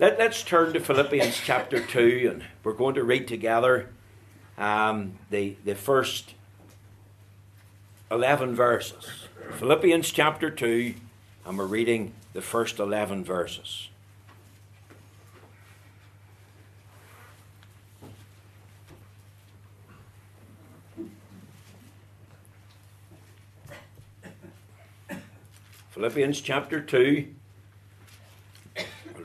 Let, us turn to Philippians chapter 2, and we're going to read together um, the, the first 11 verses. Philippians chapter 2, and we're reading the first 11 verses. Philippians chapter 2.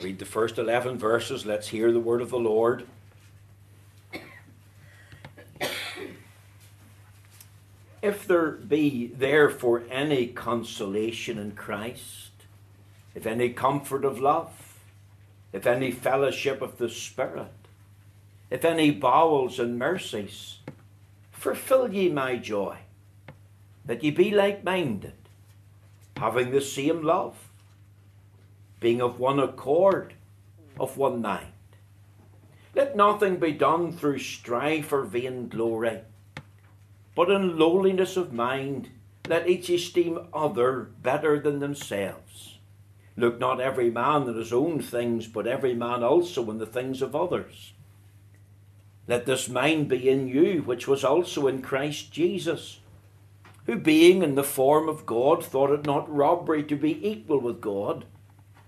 Read the first 11 verses. Let's hear the word of the Lord. If there be therefore any consolation in Christ, if any comfort of love, if any fellowship of the Spirit, if any bowels and mercies, fulfill ye my joy, that ye be like minded, having the same love, being of one accord, of one mind. Let nothing be done through strife or vain glory but in lowliness of mind, let each esteem other better than themselves. Look not every man at his own things, but every man also in the things of others. Let this mind be in you, which was also in Christ Jesus, who being in the form of God thought it not robbery to be equal with God,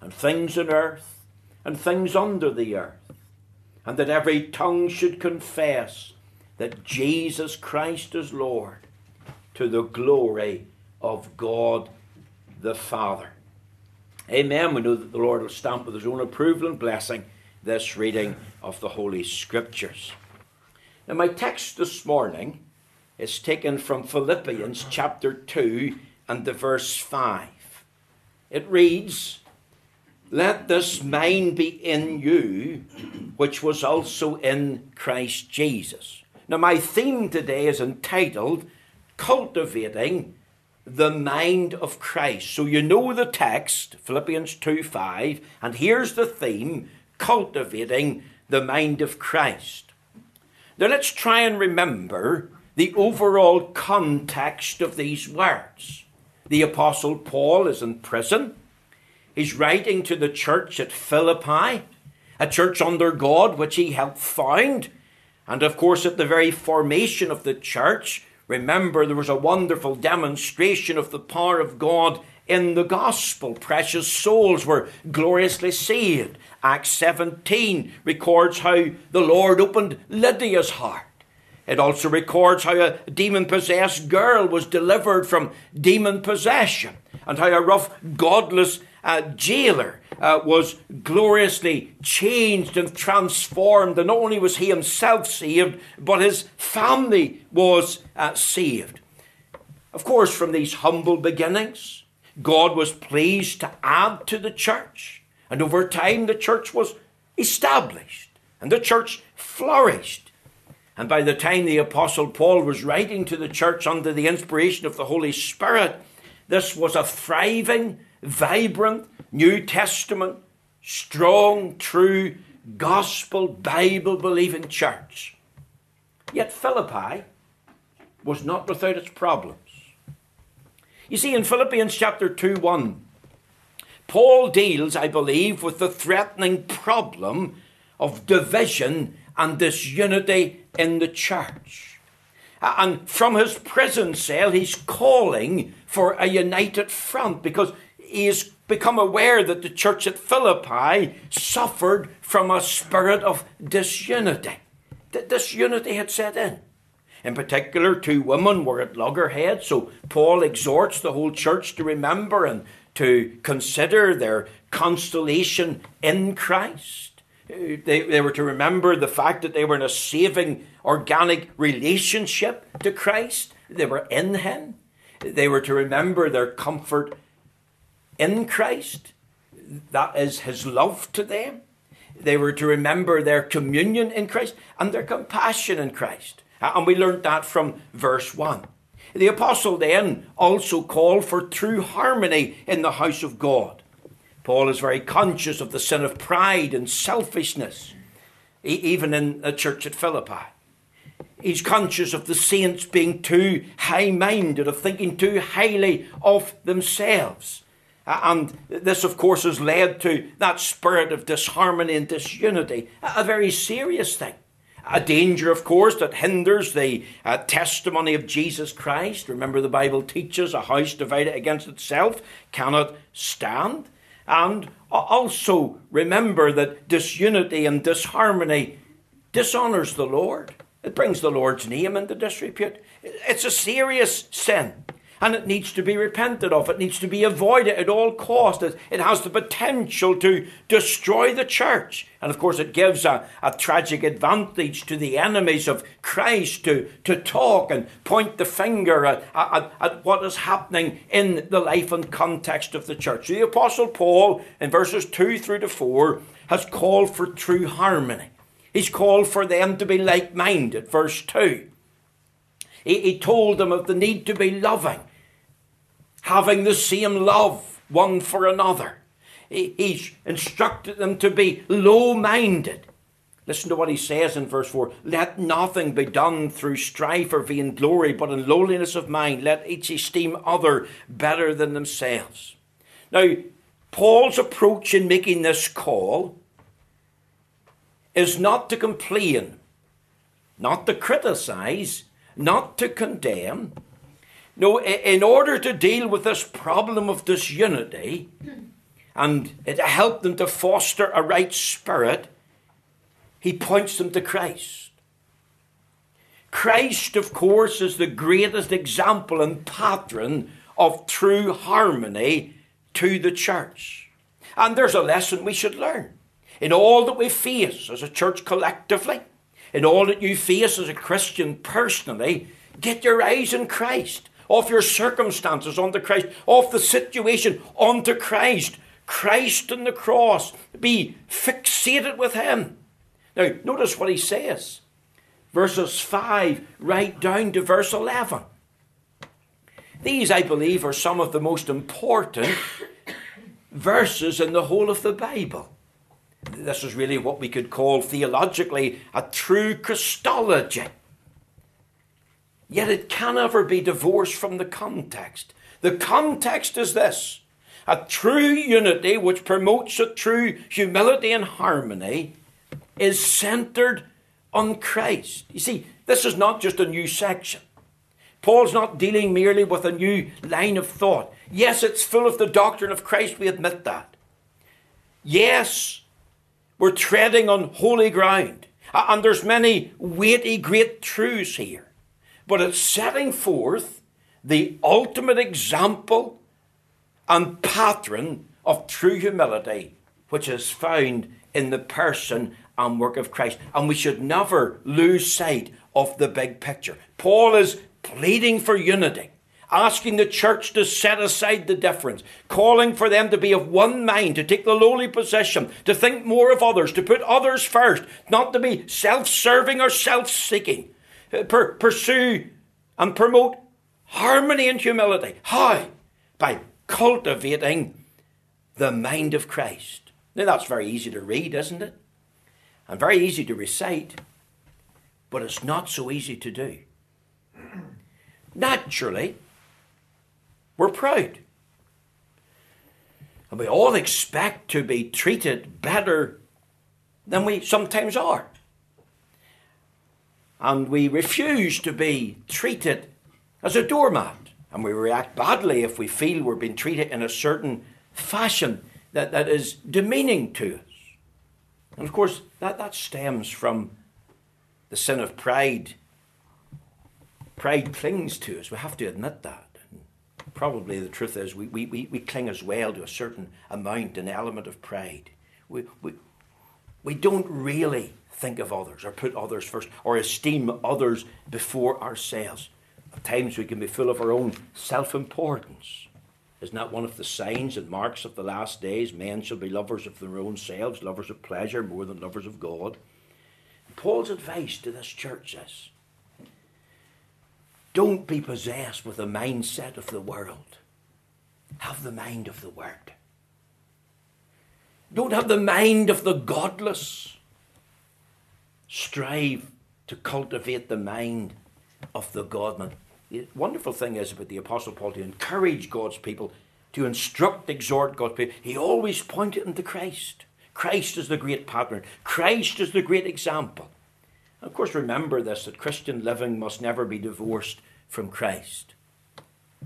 and things in earth, and things under the earth, and that every tongue should confess that Jesus Christ is Lord to the glory of God the Father. Amen. We know that the Lord will stamp with his own approval and blessing this reading of the Holy Scriptures. Now, my text this morning is taken from Philippians chapter 2 and the verse 5. It reads, Let this mind be in you, which was also in Christ Jesus. Now, my theme today is entitled Cultivating the Mind of Christ. So you know the text, Philippians 2 5, and here's the theme Cultivating the Mind of Christ. Now, let's try and remember the overall context of these words. The Apostle Paul is in prison. He's writing to the church at Philippi, a church under God which he helped found and of course, at the very formation of the church, remember there was a wonderful demonstration of the power of God in the gospel. Precious souls were gloriously saved. Acts 17 records how the Lord opened Lydia's heart. It also records how a demon possessed girl was delivered from demon possession, and how a rough, godless uh, jailer uh, was gloriously changed and transformed. And not only was he himself saved, but his family was uh, saved. Of course, from these humble beginnings, God was pleased to add to the church. And over time, the church was established and the church flourished. And by the time the Apostle Paul was writing to the church under the inspiration of the Holy Spirit, this was a thriving, vibrant, New Testament, strong, true, gospel, Bible believing church. Yet Philippi was not without its problems. You see, in Philippians chapter 2 1, Paul deals, I believe, with the threatening problem of division and disunity in the church. And from his prison cell, he's calling for a united front because he is become aware that the church at Philippi suffered from a spirit of disunity. That disunity had set in. In particular, two women were at loggerheads, so Paul exhorts the whole church to remember and to consider their consolation in Christ. They, they were to remember the fact that they were in a saving, organic relationship to Christ. They were in Him. They were to remember their comfort in Christ. That is his love to them. they were to remember their communion in Christ and their compassion in Christ. And we learned that from verse 1. The apostle then also called for true harmony in the house of God. Paul is very conscious of the sin of pride and selfishness, even in the church at Philippi. He's conscious of the saints being too high minded, of thinking too highly of themselves. And this, of course, has led to that spirit of disharmony and disunity, a very serious thing. A danger, of course, that hinders the uh, testimony of Jesus Christ. Remember, the Bible teaches a house divided against itself cannot stand. And also remember that disunity and disharmony dishonors the Lord. It brings the Lord's name into disrepute. It's a serious sin and it needs to be repented of. It needs to be avoided at all costs. It has the potential to destroy the church. And of course, it gives a, a tragic advantage to the enemies of Christ to, to talk and point the finger at, at, at what is happening in the life and context of the church. The Apostle Paul, in verses 2 through to 4, has called for true harmony. He's called for them to be like minded. Verse 2. He, he told them of the need to be loving, having the same love one for another. He, he's instructed them to be low minded. Listen to what he says in verse 4 Let nothing be done through strife or vainglory, but in lowliness of mind, let each esteem other better than themselves. Now, Paul's approach in making this call is not to complain, not to criticize, not to condemn. No, in order to deal with this problem of disunity and to help them to foster a right spirit, he points them to Christ. Christ, of course, is the greatest example and patron of true harmony to the church. And there's a lesson we should learn. In all that we face as a church collectively, in all that you face as a Christian personally, get your eyes on Christ, off your circumstances onto Christ, off the situation onto Christ. Christ on the cross. Be fixated with Him. Now, notice what he says. Verses 5 right down to verse 11. These, I believe, are some of the most important verses in the whole of the Bible. This is really what we could call theologically a true Christology. Yet it can never be divorced from the context. The context is this a true unity which promotes a true humility and harmony is centered on Christ. You see, this is not just a new section. Paul's not dealing merely with a new line of thought. Yes, it's full of the doctrine of Christ, we admit that. Yes, we're treading on holy ground. And there's many weighty, great truths here. But it's setting forth the ultimate example and pattern of true humility, which is found in the person and work of Christ. And we should never lose sight of the big picture. Paul is pleading for unity asking the church to set aside the difference, calling for them to be of one mind, to take the lowly position, to think more of others, to put others first, not to be self serving or self seeking. Uh, per- pursue and promote harmony and humility. How? By cultivating the mind of Christ. Now, that's very easy to read, isn't it? And very easy to recite, but it's not so easy to do. Naturally, we're proud. And we all expect to be treated better than we sometimes are. And we refuse to be treated as a doormat. And we react badly if we feel we're being treated in a certain fashion that, that is demeaning to us. And of course, that, that stems from the sin of pride. Pride clings to us. We have to admit that probably the truth is we, we, we, we cling as well to a certain amount, an element of pride. We, we, we don't really think of others or put others first or esteem others before ourselves. At times we can be full of our own self importance. Isn't that one of the signs and marks of the last days? Men shall be lovers of their own selves, lovers of pleasure more than lovers of God. Paul's advice to this church is don't be possessed with the mindset of the world. Have the mind of the Word. Don't have the mind of the godless. Strive to cultivate the mind of the Godman. The wonderful thing is about the Apostle Paul to encourage God's people, to instruct, exhort God's people. He always pointed them to Christ. Christ is the great pattern. Christ is the great example. Of course, remember this that Christian living must never be divorced from Christ.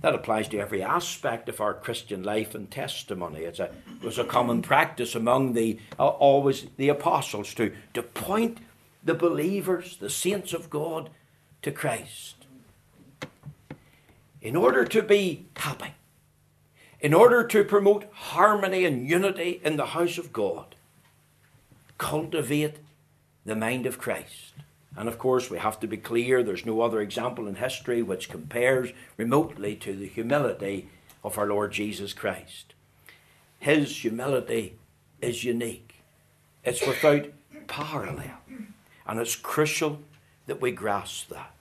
That applies to every aspect of our Christian life and testimony. A, it was a common practice among the uh, always the apostles to, to point the believers, the saints of God, to Christ. In order to be happy, in order to promote harmony and unity in the house of God, cultivate the mind of Christ. And of course, we have to be clear there's no other example in history which compares remotely to the humility of our Lord Jesus Christ. His humility is unique, it's without parallel. And it's crucial that we grasp that.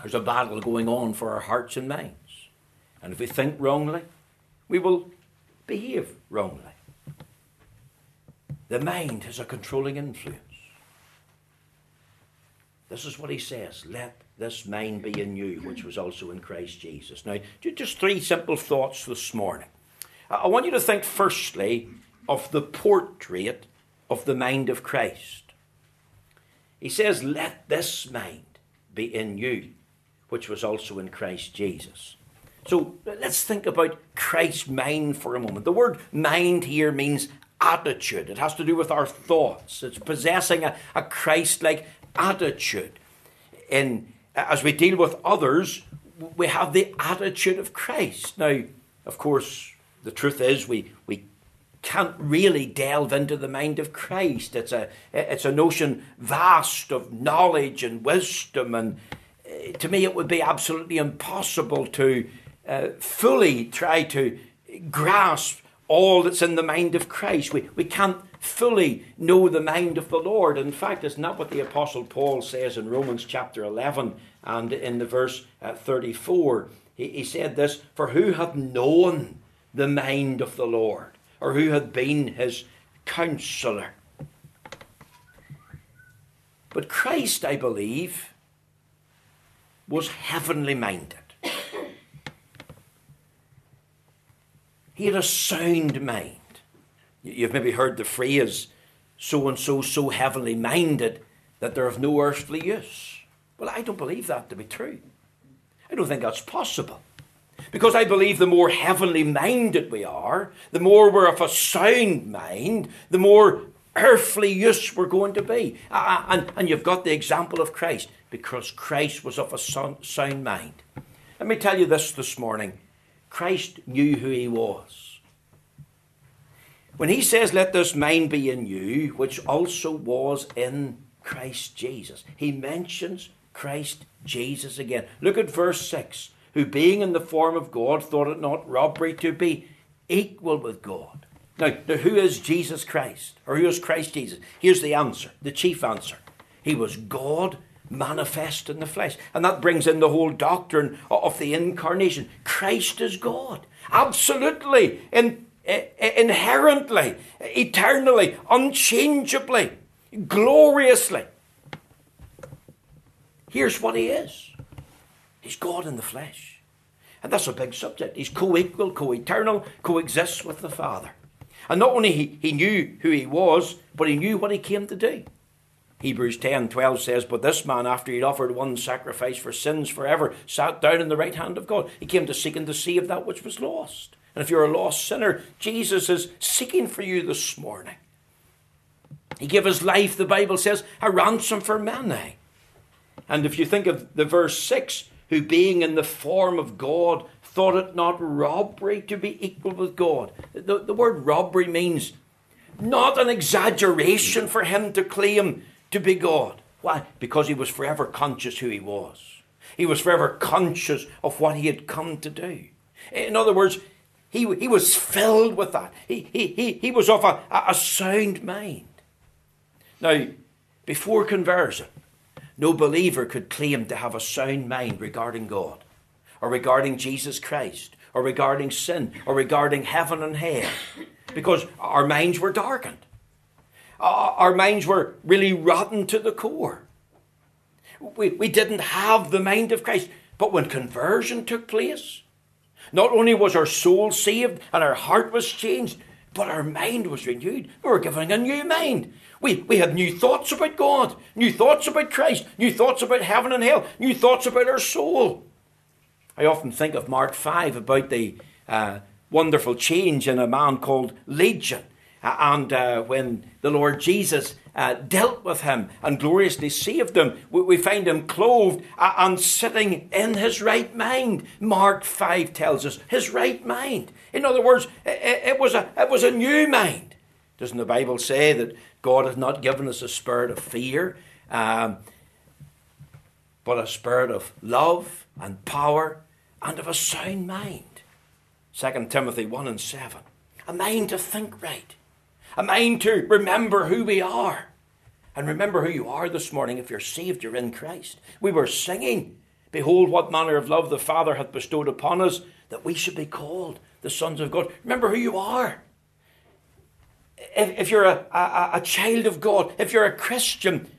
There's a battle going on for our hearts and minds. And if we think wrongly, we will behave wrongly. The mind has a controlling influence. This is what he says let this mind be in you, which was also in Christ Jesus. Now, just three simple thoughts this morning. I want you to think firstly of the portrait of the mind of Christ. He says, Let this mind be in you, which was also in Christ Jesus. So let's think about Christ's mind for a moment. The word mind here means attitude, it has to do with our thoughts. It's possessing a, a Christ like attitude. In, as we deal with others, we have the attitude of Christ. Now, of course, the truth is we, we can't really delve into the mind of Christ. It's a, it's a notion vast of knowledge and wisdom, and uh, to me, it would be absolutely impossible to uh, fully try to grasp all that's in the mind of Christ. We, we can't fully know the mind of the Lord. In fact, it's not what the Apostle Paul says in Romans chapter 11 and in the verse uh, 34. He, he said this For who hath known the mind of the Lord? or who had been his counselor. But Christ, I believe, was heavenly minded. He had a sound mind. You've maybe heard the phrase, so and so, so heavenly minded that they're of no earthly use. Well, I don't believe that to be true. I don't think that's possible. Because I believe the more heavenly minded we are, the more we're of a sound mind, the more earthly use we're going to be. And, and you've got the example of Christ, because Christ was of a sound mind. Let me tell you this this morning Christ knew who he was. When he says, Let this mind be in you, which also was in Christ Jesus, he mentions Christ Jesus again. Look at verse 6 who being in the form of God thought it not robbery to be equal with God. Now, now who is Jesus Christ? Or who is Christ Jesus? Here's the answer, the chief answer. He was God manifest in the flesh. And that brings in the whole doctrine of the incarnation. Christ is God. Absolutely, in, inherently, eternally, unchangeably, gloriously. Here's what he is He's God in the flesh. And that's a big subject. He's co equal, co eternal, coexists with the Father. And not only he, he knew who he was, but he knew what he came to do. Hebrews 10 12 says, But this man, after he'd offered one sacrifice for sins forever, sat down in the right hand of God. He came to seek and to save that which was lost. And if you're a lost sinner, Jesus is seeking for you this morning. He gave his life, the Bible says, a ransom for many. And if you think of the verse 6, who being in the form of God thought it not robbery to be equal with God. The, the word robbery means not an exaggeration for him to claim to be God. Why? Because he was forever conscious who he was. He was forever conscious of what he had come to do. In other words, He, he was filled with that. He, he, he, he was of a, a sound mind. Now, before conversion, no believer could claim to have a sound mind regarding God, or regarding Jesus Christ, or regarding sin, or regarding heaven and hell, because our minds were darkened. Our minds were really rotten to the core. We, we didn't have the mind of Christ. But when conversion took place, not only was our soul saved and our heart was changed, but our mind was renewed. We were given a new mind. We, we had new thoughts about God, new thoughts about Christ, new thoughts about heaven and hell, new thoughts about our soul. I often think of Mark 5 about the uh, wonderful change in a man called Legion. And uh, when the Lord Jesus uh, dealt with him and gloriously saved him, we, we find him clothed uh, and sitting in his right mind. Mark 5 tells us his right mind. In other words, it, it, was, a, it was a new mind. Doesn't the Bible say that God has not given us a spirit of fear, um, but a spirit of love and power and of a sound mind? 2 Timothy 1 and 7. A mind to think right a mind to remember who we are. And remember who you are this morning. If you're saved, you're in Christ. We were singing, Behold, what manner of love the Father hath bestowed upon us, that we should be called the sons of God. Remember who you are. If, if you're a, a, a, child of God, if you're a Christian,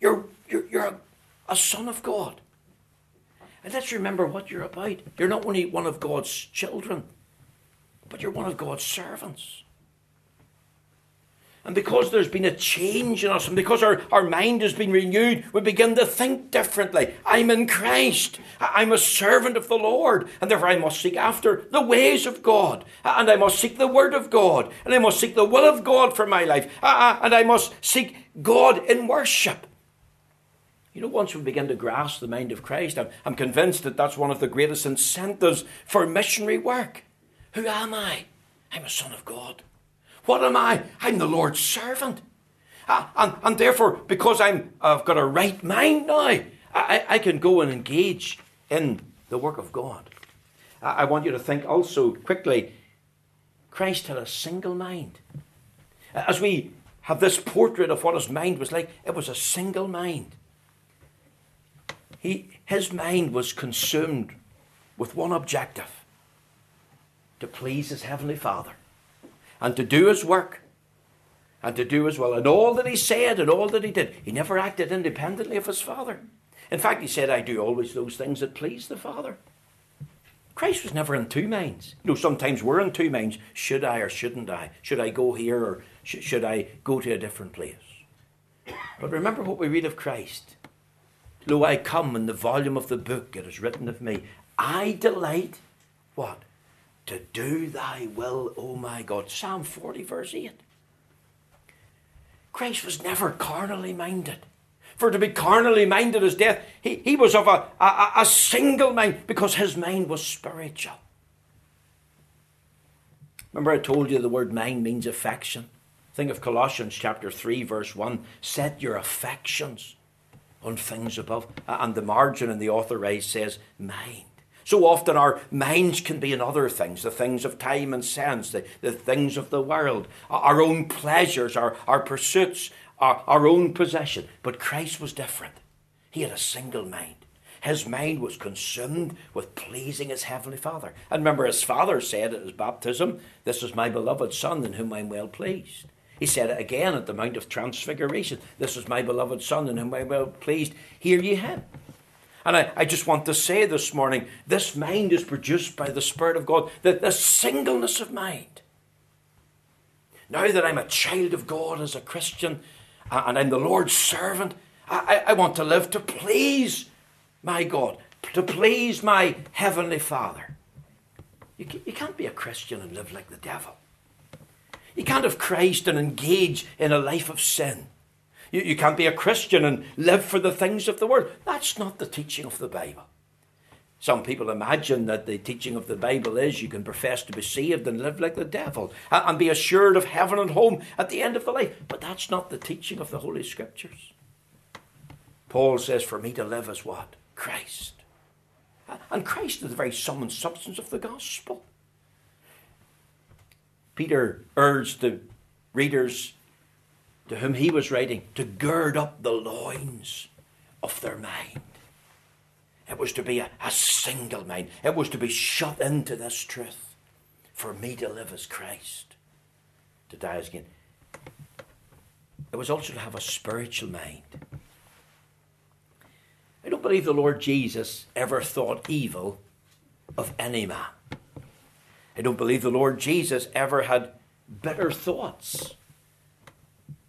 you're, you're, you're a, a son of God. And let's remember what you're about. You're not only one of God's children, but you're one of God's servants. And because there's been a change in us, and because our, our mind has been renewed, we begin to think differently. I'm in Christ. I'm a servant of the Lord. And therefore, I must seek after the ways of God. And I must seek the Word of God. And I must seek the will of God for my life. And I must seek God in worship. You know, once we begin to grasp the mind of Christ, I'm, I'm convinced that that's one of the greatest incentives for missionary work. Who am I? I'm a son of God. What am I? I'm the Lord's servant. Uh, and, and therefore, because I'm, I've got a right mind now, I, I can go and engage in the work of God. I, I want you to think also quickly Christ had a single mind. As we have this portrait of what his mind was like, it was a single mind. He, his mind was consumed with one objective to please his heavenly Father and to do his work and to do his will. And all that he said and all that he did, he never acted independently of his Father. In fact, he said, I do always those things that please the Father. Christ was never in two minds. You know, sometimes we're in two minds. Should I or shouldn't I? Should I go here or sh- should I go to a different place? But remember what we read of Christ. Lo, I come in the volume of the book, it is written of me. I delight, what? To do thy will, O my God. Psalm 40, verse 8. Christ was never carnally minded. For to be carnally minded is death. He, he was of a, a, a single mind because his mind was spiritual. Remember, I told you the word mind means affection. Think of Colossians chapter 3, verse 1. Set your affections on things above. And the margin in the authorized says, mind. So often our minds can be in other things, the things of time and sense, the, the things of the world, our own pleasures, our, our pursuits, our, our own possession. But Christ was different. He had a single mind. His mind was consumed with pleasing his heavenly Father. And remember, his Father said at his baptism, This is my beloved Son in whom I am well pleased. He said it again at the Mount of Transfiguration, This is my beloved Son in whom I am well pleased. Hear ye him. And I, I just want to say this morning this mind is produced by the Spirit of God, that the singleness of mind. Now that I'm a child of God as a Christian and I'm the Lord's servant, I, I, I want to live to please my God, to please my Heavenly Father. You, you can't be a Christian and live like the devil. You can't have Christ and engage in a life of sin. You, you can't be a Christian and live for the things of the world. That's not the teaching of the Bible. Some people imagine that the teaching of the Bible is you can profess to be saved and live like the devil and be assured of heaven and home at the end of the life. But that's not the teaching of the Holy Scriptures. Paul says, For me to live is what? Christ. And Christ is the very sum and substance of the gospel. Peter urged the readers to whom he was writing to gird up the loins of their mind. It was to be a, a single mind. It was to be shut into this truth. For me to live as Christ, to die as gain. It was also to have a spiritual mind. I don't believe the Lord Jesus ever thought evil of any man. I don't believe the Lord Jesus ever had bitter thoughts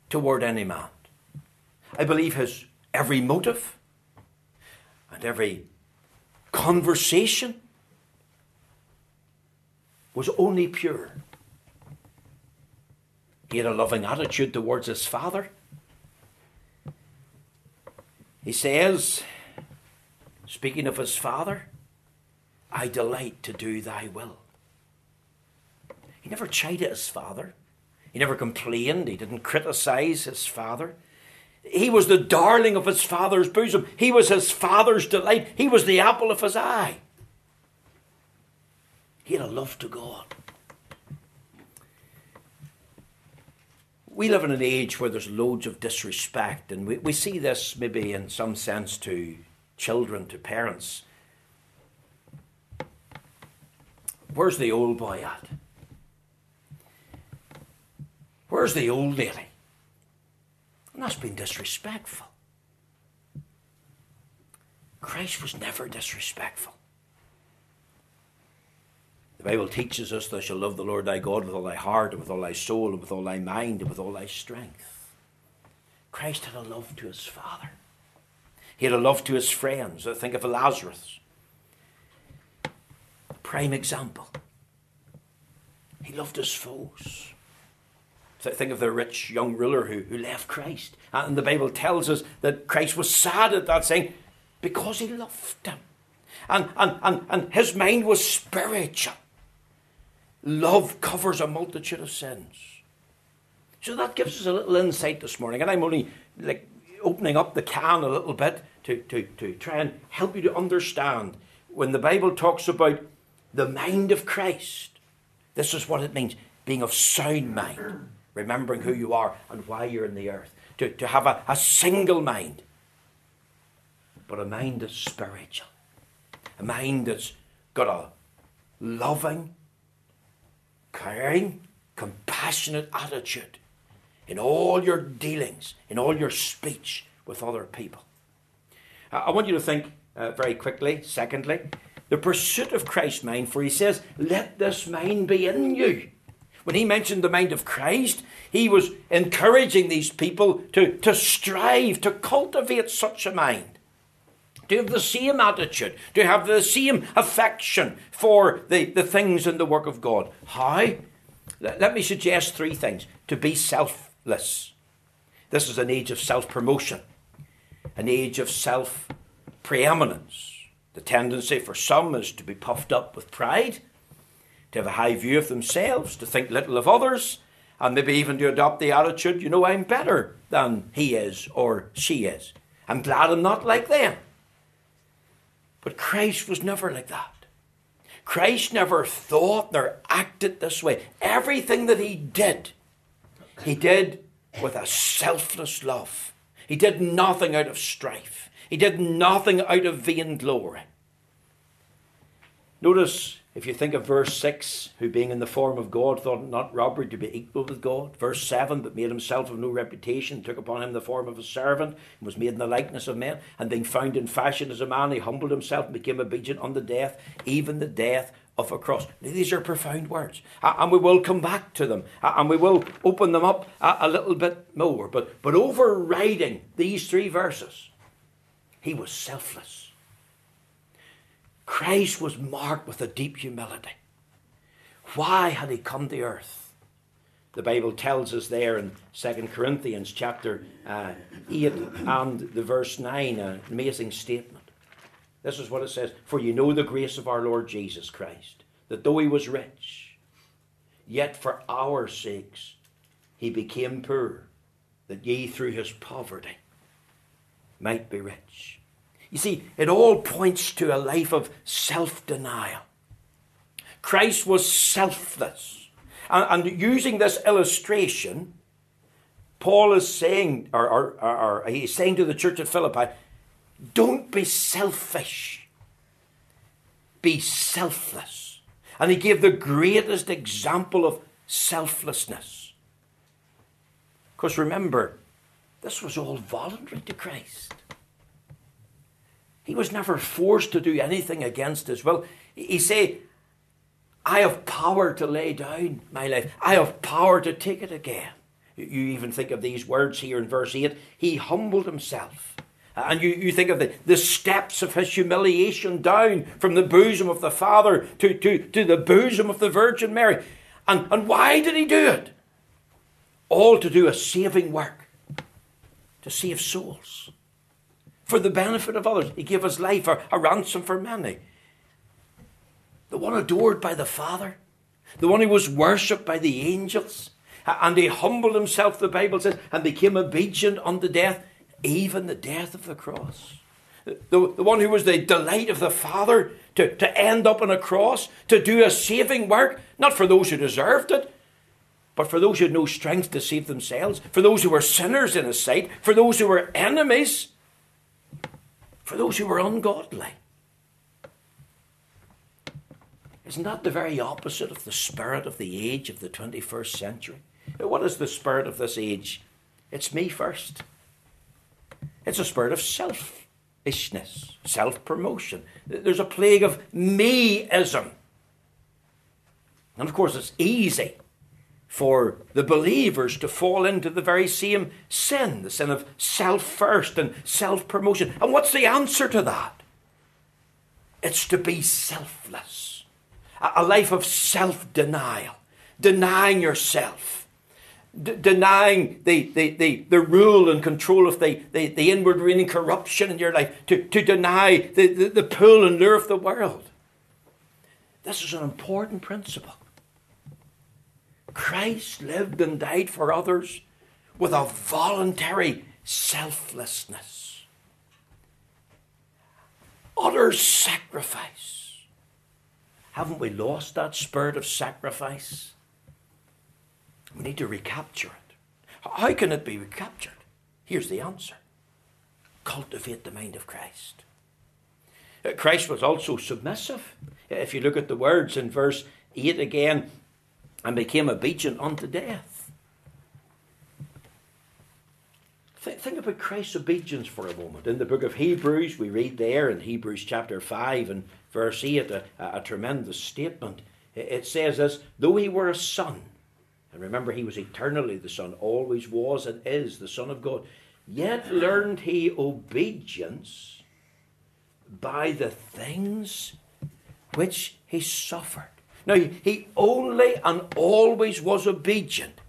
toward any man. I believe his every motive and every conversation was only pure. He had a loving attitude towards his father. He says, speaking of his father, I delight to do thy will. He never chided his father. He never complained. He didn't criticize his father. He was the darling of his father's bosom. He was his father's delight. He was the apple of his eye. He had a love to God. We live in an age where there's loads of disrespect, and we, we see this maybe in some sense to children, to parents. Where's the old boy at? Where's the old lady? And that's been disrespectful. Christ was never disrespectful. The Bible teaches us thou shalt love the Lord thy God with all thy heart, and with all thy soul, and with all thy mind, and with all thy strength. Christ had a love to his Father. He had a love to his friends. I think of Lazarus. Prime example. He loved his foes. Think of the rich young ruler who, who left Christ. Uh, and the Bible tells us that Christ was sad at that, saying, because he loved him. And, and, and, and his mind was spiritual. Love covers a multitude of sins. So that gives us a little insight this morning. And I'm only like opening up the can a little bit to, to, to try and help you to understand when the Bible talks about the mind of Christ. This is what it means being of sound mind remembering who you are and why you're in the earth. To, to have a, a single mind, but a mind that's spiritual. A mind that's got a loving, caring, compassionate attitude in all your dealings, in all your speech with other people. I want you to think uh, very quickly, secondly, the pursuit of Christ's mind, for he says, Let this mind be in you when he mentioned the mind of Christ, he was encouraging these people to, to strive to cultivate such a mind, to have the same attitude, to have the same affection for the, the things and the work of God. How? Let me suggest three things. To be selfless. This is an age of self promotion, an age of self preeminence. The tendency for some is to be puffed up with pride to have a high view of themselves, to think little of others, and maybe even to adopt the attitude, you know, I'm better than he is or she is. I'm glad I'm not like them. But Christ was never like that. Christ never thought nor acted this way. Everything that he did, he did with a selfless love. He did nothing out of strife. He did nothing out of vain glory. Notice if you think of verse 6, who being in the form of God thought not robbery to be equal with God. Verse 7, but made himself of no reputation, took upon him the form of a servant, and was made in the likeness of men. And being found in fashion as a man, he humbled himself and became obedient unto death, even the death of a cross. Now, these are profound words, and we will come back to them, and we will open them up a little bit more. But, but overriding these three verses, he was selfless. Christ was marked with a deep humility. Why had he come to earth? The Bible tells us there in 2 Corinthians chapter uh, 8 and the verse 9, an amazing statement. This is what it says For you know the grace of our Lord Jesus Christ, that though he was rich, yet for our sakes he became poor, that ye through his poverty might be rich. You see, it all points to a life of self denial. Christ was selfless. And, and using this illustration, Paul is saying, or, or, or, or he's saying to the church at Philippi, don't be selfish. Be selfless. And he gave the greatest example of selflessness. Because remember, this was all voluntary to Christ. He was never forced to do anything against his will. He said, I have power to lay down my life. I have power to take it again. You even think of these words here in verse 8. He humbled himself. And you, you think of the, the steps of his humiliation down from the bosom of the Father to, to, to the bosom of the Virgin Mary. And, and why did he do it? All to do a saving work, to save souls, for the benefit of others. He gave his life a, a ransom for many. The one adored by the Father, the one who was worshipped by the angels and he humbled himself, the Bible says, and became obedient unto death, even the death of the cross. The, the one who was the delight of the Father to, to end up on a cross, to do a saving work, not for those who deserved it, but for those who had no strength to save themselves, for those who were sinners in his sight, for those who were enemies, for those who were ungodly. Isn't that the very opposite of the spirit of the age of the 21st century? What is the spirit of this age? It's me first. It's a spirit of selfishness, self promotion. There's a plague of meism. And of course, it's easy for the believers to fall into the very same sin, the sin of self first and self promotion. And what's the answer to that? It's to be selfless, a life of self denial, denying yourself d- denying the, the, the, the rule and control of the, the, the inward reigning corruption in your life, to, to deny the, the, the pull and lure of the world. This is an important principle. Christ lived and died for others with a voluntary selflessness, utter sacrifice. Haven't we lost that spirit of sacrifice? We need to recapture it. How can it be recaptured? Here's the answer cultivate the mind of Christ. Christ was also submissive. If you look at the words in verse 8 again, and became obedient unto death. Think about Christ's obedience for a moment. In the book of Hebrews, we read there in Hebrews chapter 5 and verse 8 a, a tremendous statement. It says this Though he were a son, and remember, he was eternally the Son, always was and is the Son of God. Yet learned he obedience by the things which he suffered. Now, he only and always was obedient.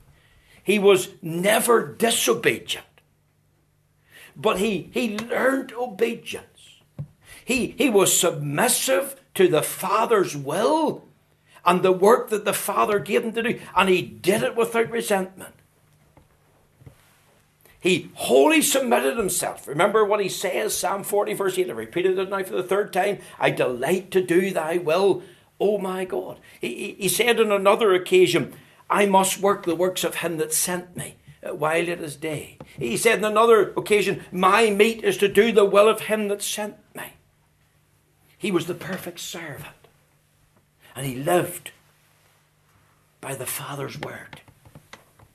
He was never disobedient. But he, he learned obedience. He, he was submissive to the Father's will and the work that the Father gave him to do, and he did it without resentment. He wholly submitted himself. Remember what he says, Psalm 40, verse 8. I repeated it now for the third time. I delight to do thy will, O my God. He, he said on another occasion, I must work the works of him that sent me uh, while it is day. He said on another occasion, My meat is to do the will of him that sent me. He was the perfect servant and he lived by the Father's word.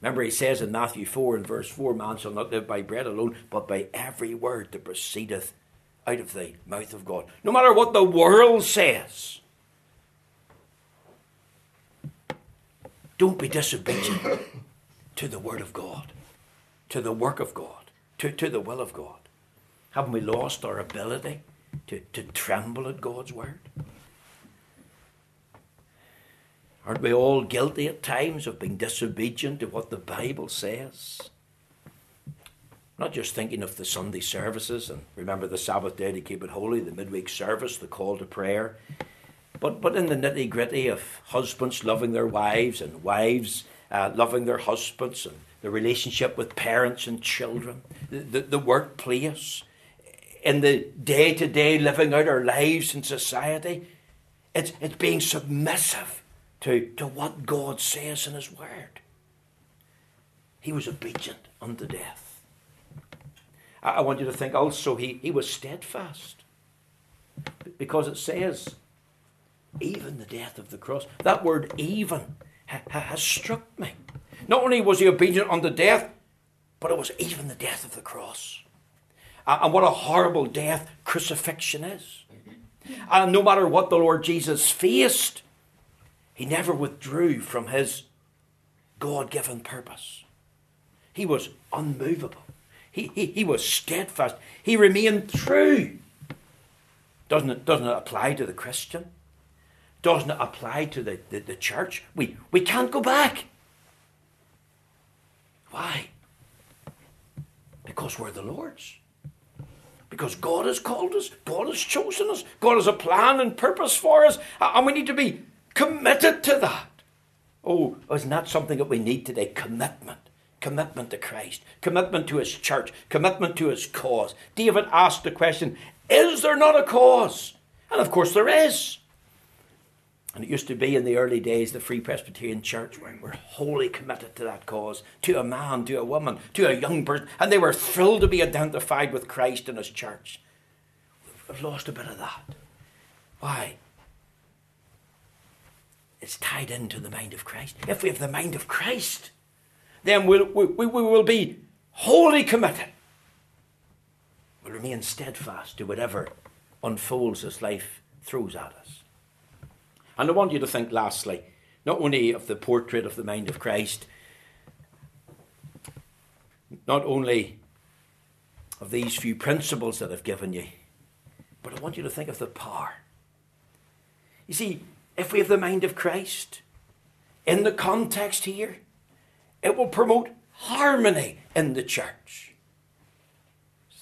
Remember, he says in Matthew 4 and verse 4 Man shall not live by bread alone, but by every word that proceedeth out of the mouth of God. No matter what the world says, don't be disobedient to the word of God, to the work of God, to, to the will of God. Haven't we lost our ability to, to tremble at God's word? Aren't we all guilty at times of being disobedient to what the Bible says? Not just thinking of the Sunday services and remember the Sabbath day to keep it holy, the midweek service, the call to prayer, but, but in the nitty gritty of husbands loving their wives and wives uh, loving their husbands and the relationship with parents and children, the, the, the workplace, in the day to day living out our lives in society. It's, it's being submissive to, to what God says in His Word. He was obedient unto death. I, I want you to think also he, he was steadfast. Because it says, even the death of the cross. That word even ha, ha, has struck me. Not only was he obedient unto death, but it was even the death of the cross. And what a horrible death crucifixion is. And no matter what the Lord Jesus faced, he never withdrew from his God given purpose. He was unmovable. He, he, he was steadfast. He remained true. Doesn't it, doesn't it apply to the Christian? Doesn't apply to the, the, the church? We, we can't go back. Why? Because we're the Lord's. Because God has called us, God has chosen us, God has a plan and purpose for us, and we need to be committed to that. Oh, isn't that something that we need today? Commitment. Commitment to Christ, commitment to His church, commitment to His cause. David asked the question Is there not a cause? And of course there is. And it used to be in the early days, the Free Presbyterian Church, where we're wholly committed to that cause, to a man, to a woman, to a young person, and they were thrilled to be identified with Christ and His church. We've lost a bit of that. Why? It's tied into the mind of Christ. If we have the mind of Christ, then we'll, we, we will be wholly committed. We'll remain steadfast to whatever unfolds as life throws at us. And I want you to think lastly, not only of the portrait of the mind of Christ, not only of these few principles that I've given you, but I want you to think of the power. You see, if we have the mind of Christ, in the context here, it will promote harmony in the church.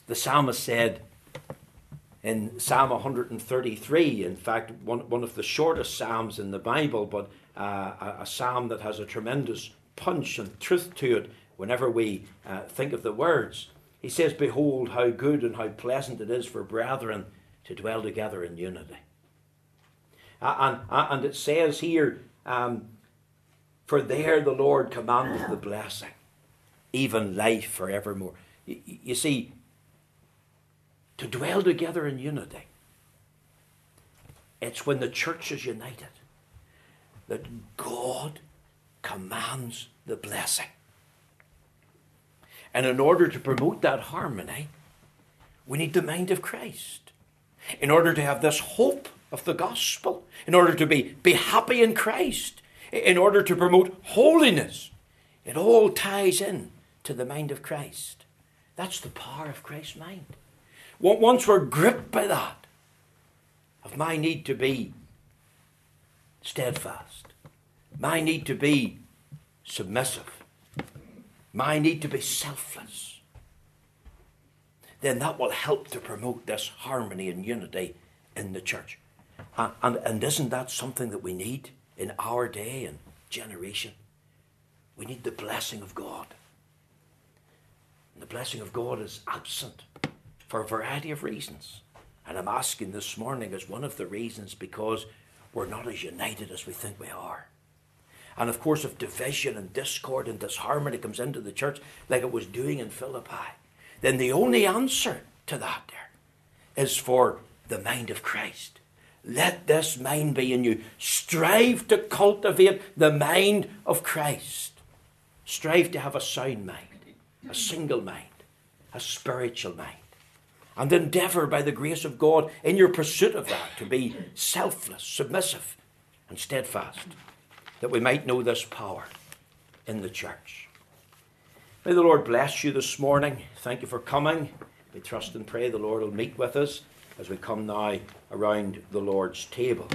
The psalmist said, in Psalm 133, in fact, one, one of the shortest psalms in the Bible, but uh, a, a, psalm that has a tremendous punch and truth to it whenever we uh, think of the words. He says, Behold, how good and how pleasant it is for brethren to dwell together in unity. Uh, and, and it says here, um, For there the Lord commandeth the blessing, even life forevermore. You, you see, to dwell together in unity. It's when the church is united that God commands the blessing. And in order to promote that harmony, we need the mind of Christ. In order to have this hope of the gospel, in order to be, be happy in Christ, in order to promote holiness, it all ties in to the mind of Christ. That's the power of Christ's mind. Once we're gripped by that, of my need to be steadfast, my need to be submissive, my need to be selfless, then that will help to promote this harmony and unity in the church. And, and, and isn't that something that we need in our day and generation? We need the blessing of God. And the blessing of God is absent for a variety of reasons. And I'm asking this morning as one of the reasons because we're not as united as we think we are. And of course, if division and discord and disharmony comes into the church like it was doing in Philippi, then the only answer to that there is for the mind of Christ. Let this mind be in you. Strive to cultivate the mind of Christ. Strive to have a sound mind, a single mind, a spiritual mind and endeavour by the grace of God in your pursuit of that to be selfless, submissive, and steadfast, that we might know this power in the church. May the Lord bless you this morning. Thank you for coming. We trust and pray the Lord will meet with us as we come now around the Lord's table.